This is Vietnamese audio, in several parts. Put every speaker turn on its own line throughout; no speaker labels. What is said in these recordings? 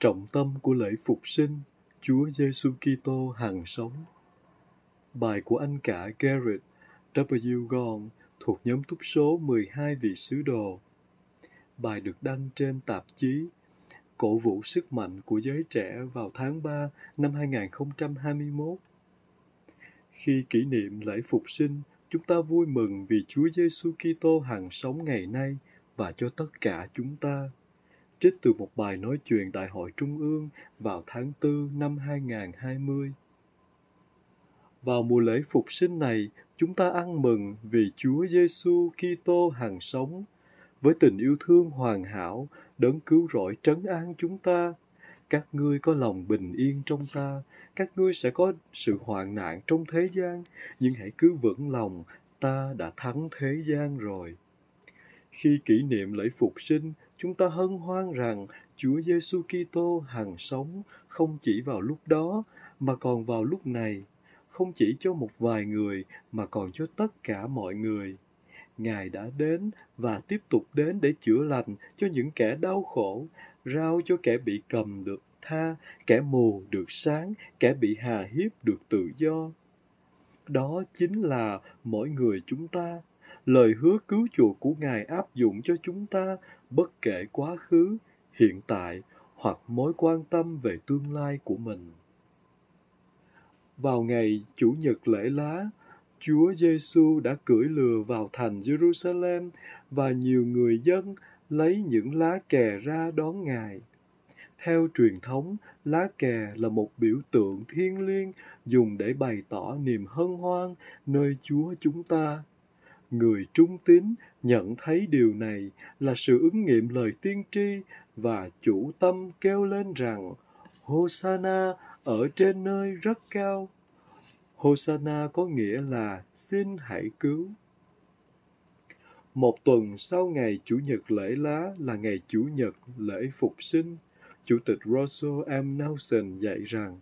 Trọng tâm của lễ phục sinh, Chúa Giêsu Kitô hằng sống. Bài của anh cả Garrett W. Gong thuộc nhóm túc số 12 vị sứ đồ. Bài được đăng trên tạp chí Cổ vũ sức mạnh của giới trẻ vào tháng 3 năm 2021. Khi kỷ niệm lễ phục sinh, chúng ta vui mừng vì Chúa Giêsu Kitô hằng sống ngày nay và cho tất cả chúng ta trích từ một bài nói chuyện Đại hội Trung ương vào tháng 4 năm 2020. Vào mùa lễ phục sinh này, chúng ta ăn mừng vì Chúa Giêsu Kitô hàng sống với tình yêu thương hoàn hảo, đấng cứu rỗi trấn an chúng ta. Các ngươi có lòng bình yên trong ta, các ngươi sẽ có sự hoạn nạn trong thế gian, nhưng hãy cứ vững lòng, ta đã thắng thế gian rồi. Khi kỷ niệm lễ phục sinh, chúng ta hân hoan rằng Chúa Giêsu Kitô hằng sống không chỉ vào lúc đó mà còn vào lúc này, không chỉ cho một vài người mà còn cho tất cả mọi người. Ngài đã đến và tiếp tục đến để chữa lành cho những kẻ đau khổ, rao cho kẻ bị cầm được tha, kẻ mù được sáng, kẻ bị hà hiếp được tự do. Đó chính là mỗi người chúng ta lời hứa cứu chuộc của Ngài áp dụng cho chúng ta bất kể quá khứ, hiện tại hoặc mối quan tâm về tương lai của mình. Vào ngày Chủ nhật lễ lá, Chúa Giêsu đã cưỡi lừa vào thành Jerusalem và nhiều người dân lấy những lá kè ra đón Ngài. Theo truyền thống, lá kè là một biểu tượng thiêng liêng dùng để bày tỏ niềm hân hoan nơi Chúa chúng ta người trung tín nhận thấy điều này là sự ứng nghiệm lời tiên tri và chủ tâm kêu lên rằng Hosanna ở trên nơi rất cao. Hosanna có nghĩa là xin hãy cứu. Một tuần sau ngày Chủ nhật lễ lá là ngày Chủ nhật lễ phục sinh, Chủ tịch Russell M. Nelson dạy rằng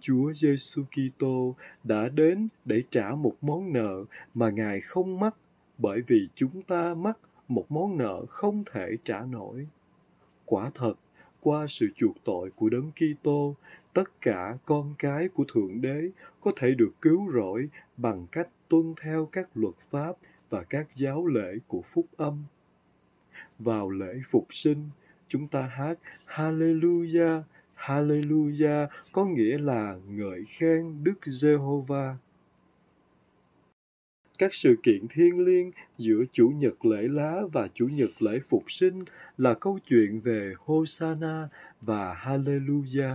Chúa Giêsu Kitô đã đến để trả một món nợ mà Ngài không mắc bởi vì chúng ta mắc một món nợ không thể trả nổi. Quả thật, qua sự chuộc tội của Đấng Kitô, tất cả con cái của Thượng Đế có thể được cứu rỗi bằng cách tuân theo các luật pháp và các giáo lễ của phúc âm. Vào lễ phục sinh, chúng ta hát Hallelujah, Hallelujah, có nghĩa là ngợi khen Đức Giê-hô-va. Các sự kiện thiêng liêng giữa Chủ nhật lễ lá và Chủ nhật lễ phục sinh là câu chuyện về Hosanna và Hallelujah.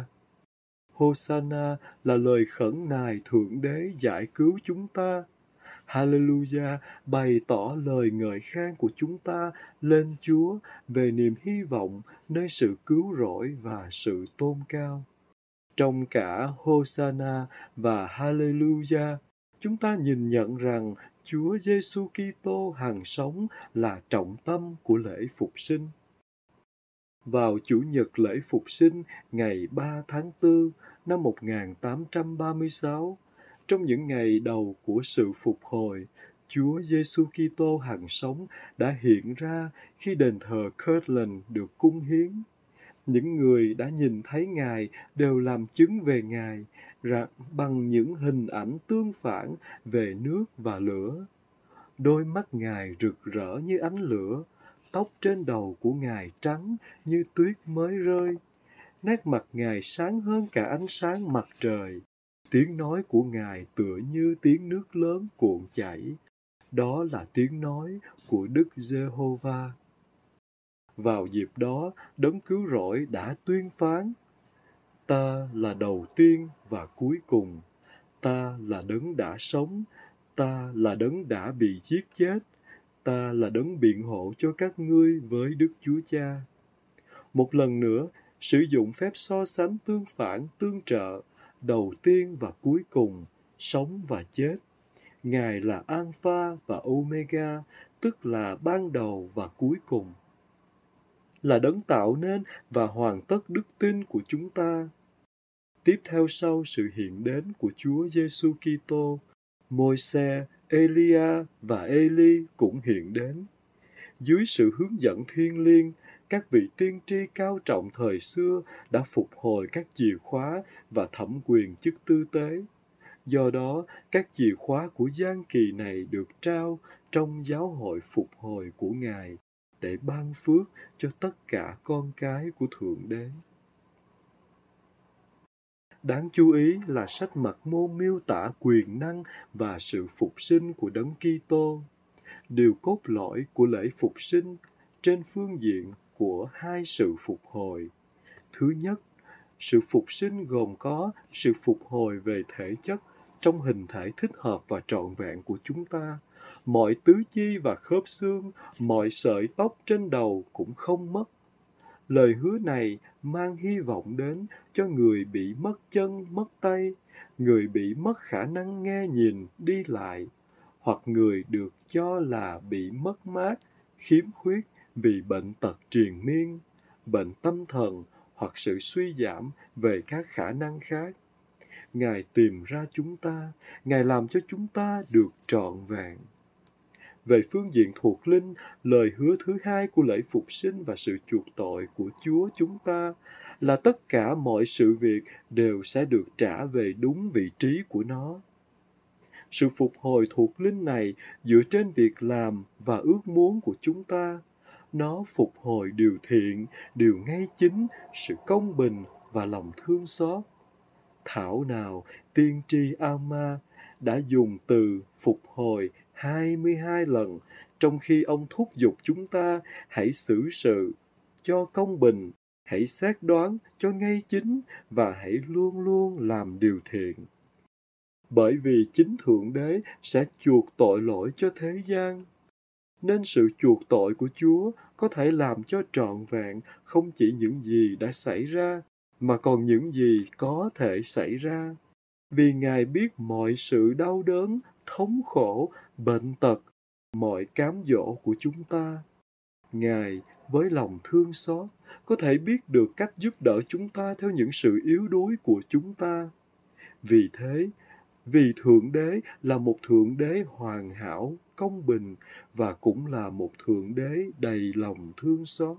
Hosanna là lời khẩn nài Thượng Đế giải cứu chúng ta. Hallelujah bày tỏ lời ngợi khen của chúng ta lên Chúa về niềm hy vọng nơi sự cứu rỗi và sự tôn cao. Trong cả Hosanna và Hallelujah, chúng ta nhìn nhận rằng Chúa Giêsu Kitô hàng sống là trọng tâm của lễ phục sinh. Vào Chủ nhật lễ phục sinh ngày 3 tháng 4 năm 1836, trong những ngày đầu của sự phục hồi, Chúa Giêsu Kitô hàng sống đã hiện ra khi đền thờ Kirtland được cung hiến. Những người đã nhìn thấy ngài đều làm chứng về ngài rằng bằng những hình ảnh tương phản về nước và lửa. Đôi mắt ngài rực rỡ như ánh lửa tóc trên đầu của ngài trắng như tuyết mới rơi nét mặt ngài sáng hơn cả ánh sáng mặt trời tiếng nói của ngài tựa như tiếng nước lớn cuộn chảy. Đó là tiếng nói của đức giê-hô-va. Vào dịp đó, đấng cứu rỗi đã tuyên phán, ta là đầu tiên và cuối cùng, ta là đấng đã sống, ta là đấng đã bị giết chết, ta là đấng biện hộ cho các ngươi với Đức Chúa Cha. Một lần nữa, sử dụng phép so sánh tương phản tương trợ, đầu tiên và cuối cùng, sống và chết. Ngài là Alpha và Omega, tức là ban đầu và cuối cùng. Là đấng tạo nên và hoàn tất đức tin của chúng ta. Tiếp theo sau sự hiện đến của Chúa Giêsu Kitô, Môi-se, Elia và Eli cũng hiện đến. Dưới sự hướng dẫn thiên liêng, các vị tiên tri cao trọng thời xưa đã phục hồi các chìa khóa và thẩm quyền chức tư tế. Do đó, các chìa khóa của gian kỳ này được trao trong giáo hội phục hồi của Ngài để ban phước cho tất cả con cái của Thượng Đế. Đáng chú ý là sách mật môn miêu tả quyền năng và sự phục sinh của Đấng Kitô. Điều cốt lõi của lễ phục sinh trên phương diện của hai sự phục hồi. Thứ nhất, sự phục sinh gồm có sự phục hồi về thể chất trong hình thể thích hợp và trọn vẹn của chúng ta. Mọi tứ chi và khớp xương, mọi sợi tóc trên đầu cũng không mất. Lời hứa này mang hy vọng đến cho người bị mất chân, mất tay, người bị mất khả năng nghe nhìn, đi lại, hoặc người được cho là bị mất mát, khiếm khuyết vì bệnh tật triền miên, bệnh tâm thần hoặc sự suy giảm về các khả năng khác. Ngài tìm ra chúng ta, Ngài làm cho chúng ta được trọn vẹn. Về phương diện thuộc linh, lời hứa thứ hai của lễ phục sinh và sự chuộc tội của Chúa chúng ta là tất cả mọi sự việc đều sẽ được trả về đúng vị trí của nó. Sự phục hồi thuộc linh này dựa trên việc làm và ước muốn của chúng ta. Nó phục hồi điều thiện, điều ngay chính, sự công bình và lòng thương xót. Thảo nào tiên tri ama đã dùng từ phục hồi 22 lần, trong khi ông thúc giục chúng ta hãy xử sự cho công bình, hãy xét đoán cho ngay chính và hãy luôn luôn làm điều thiện. Bởi vì chính Thượng Đế sẽ chuộc tội lỗi cho thế gian. Nên sự chuộc tội của Chúa có thể làm cho trọn vẹn không chỉ những gì đã xảy ra, mà còn những gì có thể xảy ra. Vì Ngài biết mọi sự đau đớn, thống khổ, bệnh tật, mọi cám dỗ của chúng ta. Ngài với lòng thương xót có thể biết được cách giúp đỡ chúng ta theo những sự yếu đuối của chúng ta. Vì thế, vì Thượng Đế là một Thượng Đế hoàn hảo, công bình và cũng là một Thượng Đế đầy lòng thương xót,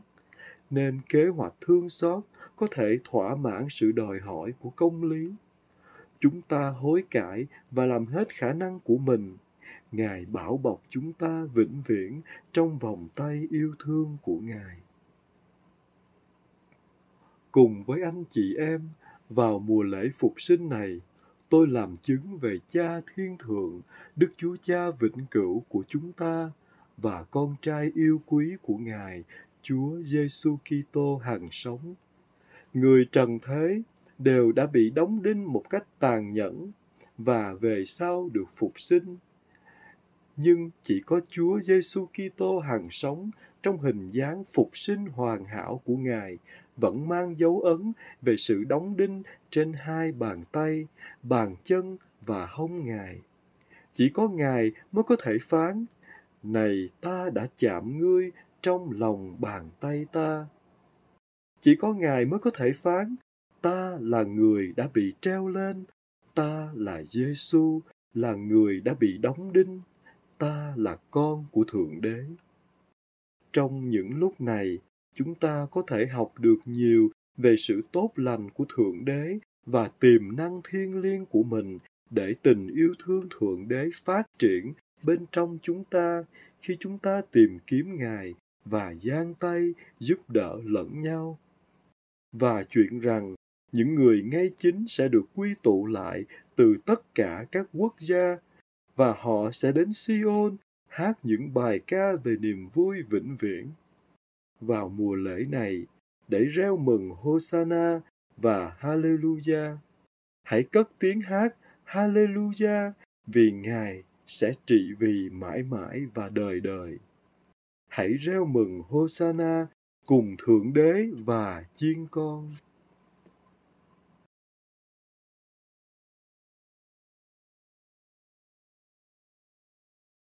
nên kế hoạch thương xót có thể thỏa mãn sự đòi hỏi của công lý. Chúng ta hối cải và làm hết khả năng của mình. Ngài bảo bọc chúng ta vĩnh viễn trong vòng tay yêu thương của ngài. Cùng với anh chị em vào mùa lễ phục sinh này tôi làm chứng về cha thiên thượng, đức chúa cha vĩnh cửu của chúng ta và con trai yêu quý của ngài, chúa giêsu kitô hằng sống người trần thế đều đã bị đóng đinh một cách tàn nhẫn và về sau được phục sinh. Nhưng chỉ có Chúa Giêsu Kitô hằng sống trong hình dáng phục sinh hoàn hảo của Ngài vẫn mang dấu ấn về sự đóng đinh trên hai bàn tay, bàn chân và hông Ngài. Chỉ có Ngài mới có thể phán, Này ta đã chạm ngươi trong lòng bàn tay ta. Chỉ có Ngài mới có thể phán, ta là người đã bị treo lên ta là giêsu là người đã bị đóng đinh ta là con của thượng đế trong những lúc này chúng ta có thể học được nhiều về sự tốt lành của thượng đế và tiềm năng thiêng liêng của mình để tình yêu thương thượng đế phát triển bên trong chúng ta khi chúng ta tìm kiếm ngài và giang tay giúp đỡ lẫn nhau và chuyện rằng những người ngay chính sẽ được quy tụ lại từ tất cả các quốc gia và họ sẽ đến Sion hát những bài ca về niềm vui vĩnh viễn. Vào mùa lễ này, để reo mừng Hosanna và Hallelujah, hãy cất tiếng hát Hallelujah vì Ngài sẽ trị vì mãi mãi và đời đời. hãy reo mừng Hosanna cùng Thượng Đế và chiên con.